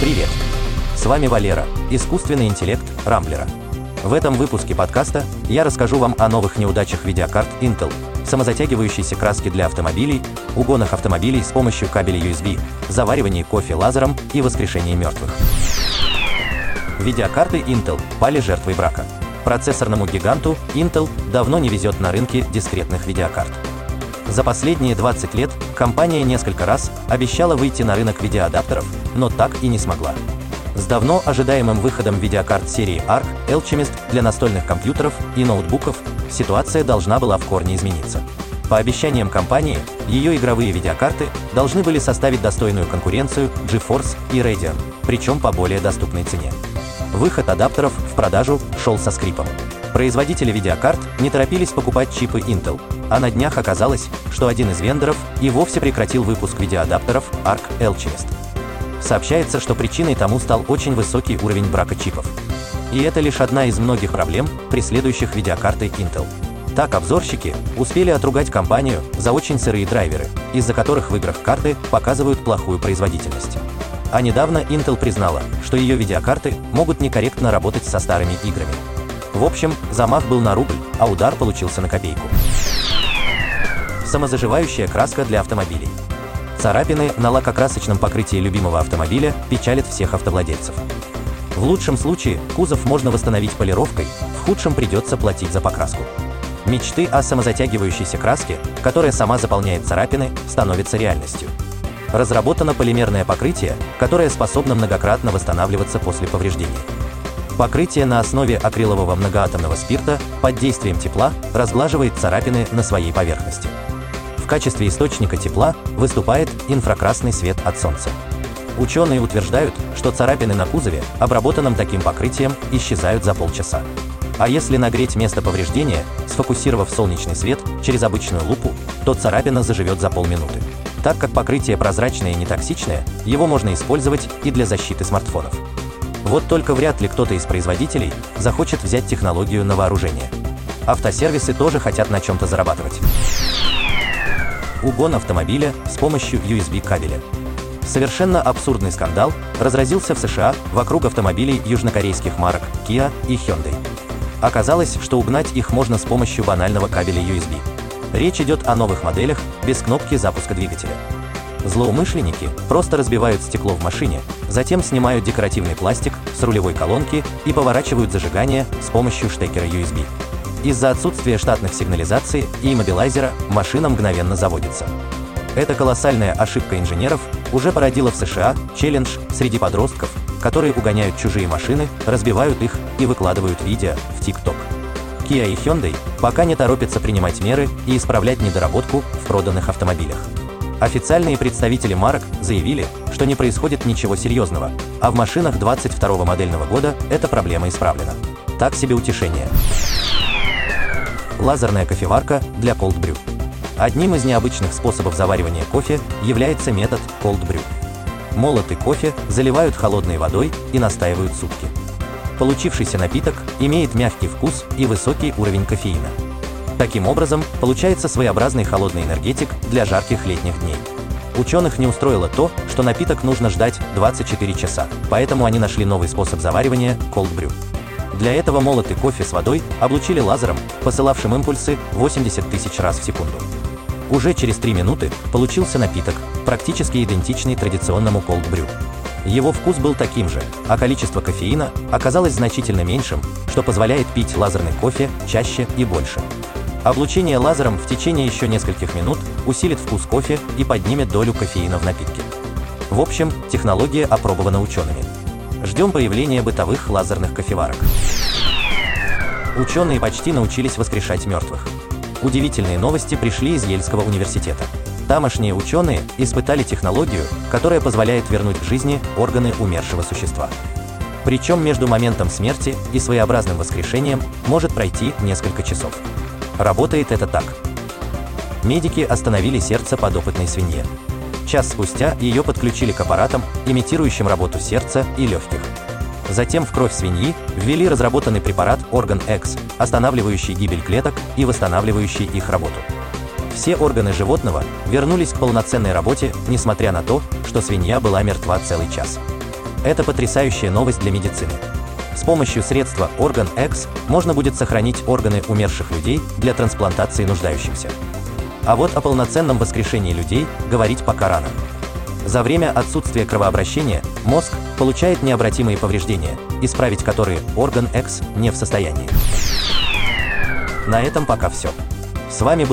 Привет! С вами Валера, искусственный интеллект Рамблера. В этом выпуске подкаста я расскажу вам о новых неудачах видеокарт Intel, самозатягивающейся краски для автомобилей, угонах автомобилей с помощью кабеля USB, заваривании кофе лазером и воскрешении мертвых. Видеокарты Intel пали жертвой брака. Процессорному гиганту Intel давно не везет на рынке дискретных видеокарт. За последние 20 лет компания несколько раз обещала выйти на рынок видеоадаптеров, но так и не смогла. С давно ожидаемым выходом видеокарт серии ARC, Alchemist для настольных компьютеров и ноутбуков ситуация должна была в корне измениться. По обещаниям компании, ее игровые видеокарты должны были составить достойную конкуренцию GeForce и Radeon, причем по более доступной цене. Выход адаптеров в продажу шел со скрипом. Производители видеокарт не торопились покупать чипы Intel, а на днях оказалось, что один из вендоров и вовсе прекратил выпуск видеоадаптеров ARC Alchemist. Сообщается, что причиной тому стал очень высокий уровень брака чипов. И это лишь одна из многих проблем, преследующих видеокарты Intel. Так обзорщики успели отругать компанию за очень сырые драйверы, из-за которых в играх карты показывают плохую производительность. А недавно Intel признала, что ее видеокарты могут некорректно работать со старыми играми. В общем, замах был на рубль, а удар получился на копейку. Самозаживающая краска для автомобилей. Царапины на лакокрасочном покрытии любимого автомобиля печалят всех автовладельцев. В лучшем случае кузов можно восстановить полировкой, в худшем придется платить за покраску. Мечты о самозатягивающейся краске, которая сама заполняет царапины, становятся реальностью. Разработано полимерное покрытие, которое способно многократно восстанавливаться после повреждения. Покрытие на основе акрилового многоатомного спирта под действием тепла разглаживает царапины на своей поверхности. В качестве источника тепла выступает инфракрасный свет от солнца. Ученые утверждают, что царапины на кузове, обработанном таким покрытием, исчезают за полчаса. А если нагреть место повреждения, сфокусировав солнечный свет через обычную лупу, то царапина заживет за полминуты. Так как покрытие прозрачное и нетоксичное, его можно использовать и для защиты смартфонов. Вот только вряд ли кто-то из производителей захочет взять технологию на вооружение. Автосервисы тоже хотят на чем-то зарабатывать. Угон автомобиля с помощью USB кабеля. Совершенно абсурдный скандал разразился в США вокруг автомобилей южнокорейских марок Kia и Hyundai. Оказалось, что угнать их можно с помощью банального кабеля USB. Речь идет о новых моделях без кнопки запуска двигателя. Злоумышленники просто разбивают стекло в машине, затем снимают декоративный пластик с рулевой колонки и поворачивают зажигание с помощью штекера USB. Из-за отсутствия штатных сигнализаций и иммобилайзера машина мгновенно заводится. Эта колоссальная ошибка инженеров уже породила в США челлендж среди подростков, которые угоняют чужие машины, разбивают их и выкладывают видео в TikTok. Kia и Hyundai пока не торопятся принимать меры и исправлять недоработку в проданных автомобилях. Официальные представители марок заявили, что не происходит ничего серьезного, а в машинах 22 модельного года эта проблема исправлена. Так себе утешение. Лазерная кофеварка для cold brew. Одним из необычных способов заваривания кофе является метод cold brew. Молотый кофе заливают холодной водой и настаивают сутки. Получившийся напиток имеет мягкий вкус и высокий уровень кофеина. Таким образом, получается своеобразный холодный энергетик для жарких летних дней. Ученых не устроило то, что напиток нужно ждать 24 часа, поэтому они нашли новый способ заваривания – cold brew. Для этого молотый кофе с водой облучили лазером, посылавшим импульсы 80 тысяч раз в секунду. Уже через 3 минуты получился напиток, практически идентичный традиционному cold brew. Его вкус был таким же, а количество кофеина оказалось значительно меньшим, что позволяет пить лазерный кофе чаще и больше. Облучение лазером в течение еще нескольких минут усилит вкус кофе и поднимет долю кофеина в напитке. В общем, технология опробована учеными. Ждем появления бытовых лазерных кофеварок. Ученые почти научились воскрешать мертвых. Удивительные новости пришли из Ельского университета. Тамошние ученые испытали технологию, которая позволяет вернуть к жизни органы умершего существа. Причем между моментом смерти и своеобразным воскрешением может пройти несколько часов. Работает это так. Медики остановили сердце подопытной свинье. Час спустя ее подключили к аппаратам, имитирующим работу сердца и легких. Затем в кровь свиньи ввели разработанный препарат Орган X, останавливающий гибель клеток и восстанавливающий их работу. Все органы животного вернулись к полноценной работе, несмотря на то, что свинья была мертва целый час. Это потрясающая новость для медицины. С помощью средства Орган X можно будет сохранить органы умерших людей для трансплантации нуждающихся. А вот о полноценном воскрешении людей говорить пока рано. За время отсутствия кровообращения мозг получает необратимые повреждения, исправить которые орган X не в состоянии. На этом пока все. С вами был